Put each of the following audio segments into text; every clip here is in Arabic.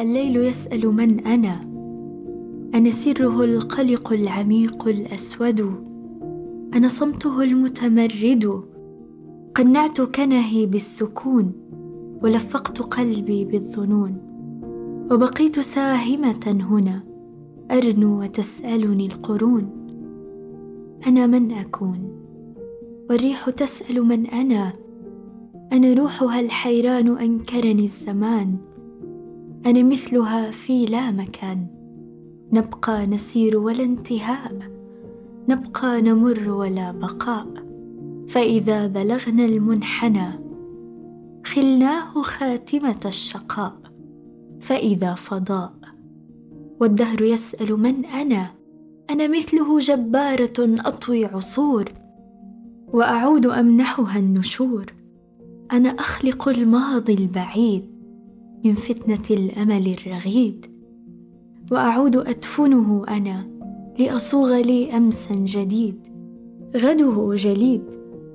الليل يسأل من أنا؟ أنا سره القلق العميق الأسود. أنا صمته المتمرد. قنعت كنهي بالسكون. ولفقت قلبي بالظنون. وبقيت ساهمة هنا. أرنو وتسألني القرون. أنا من أكون؟ والريح تسأل من أنا؟ أنا روحها الحيران أنكرني الزمان. أنا مثلها في لا مكان. نبقى نسير ولا انتهاء. نبقى نمر ولا بقاء. فإذا بلغنا المنحنى خلناه خاتمة الشقاء. فإذا فضاء والدهر يسأل من أنا؟ أنا مثله جبارة أطوي عصور. وأعود أمنحها النشور. أنا أخلق الماضي البعيد. من فتنة الأمل الرغيد. وأعود أدفنه أنا لأصوغ لي أمسا جديد. غده جليد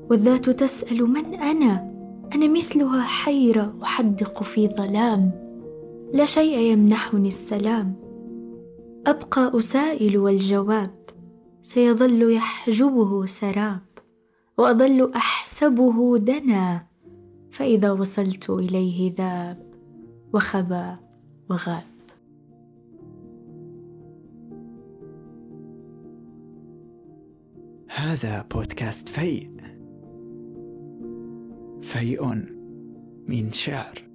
والذات تسأل من أنا؟ أنا مثلها حيرة أحدق في ظلام. لا شيء يمنحني السلام. أبقى أسائل والجواب. سيظل يحجبه سراب. وأظل أحسبه دنا. فإذا وصلت إليه ذاب. وخبا وغاب. هذا بودكاست فيء. فيء من شعر.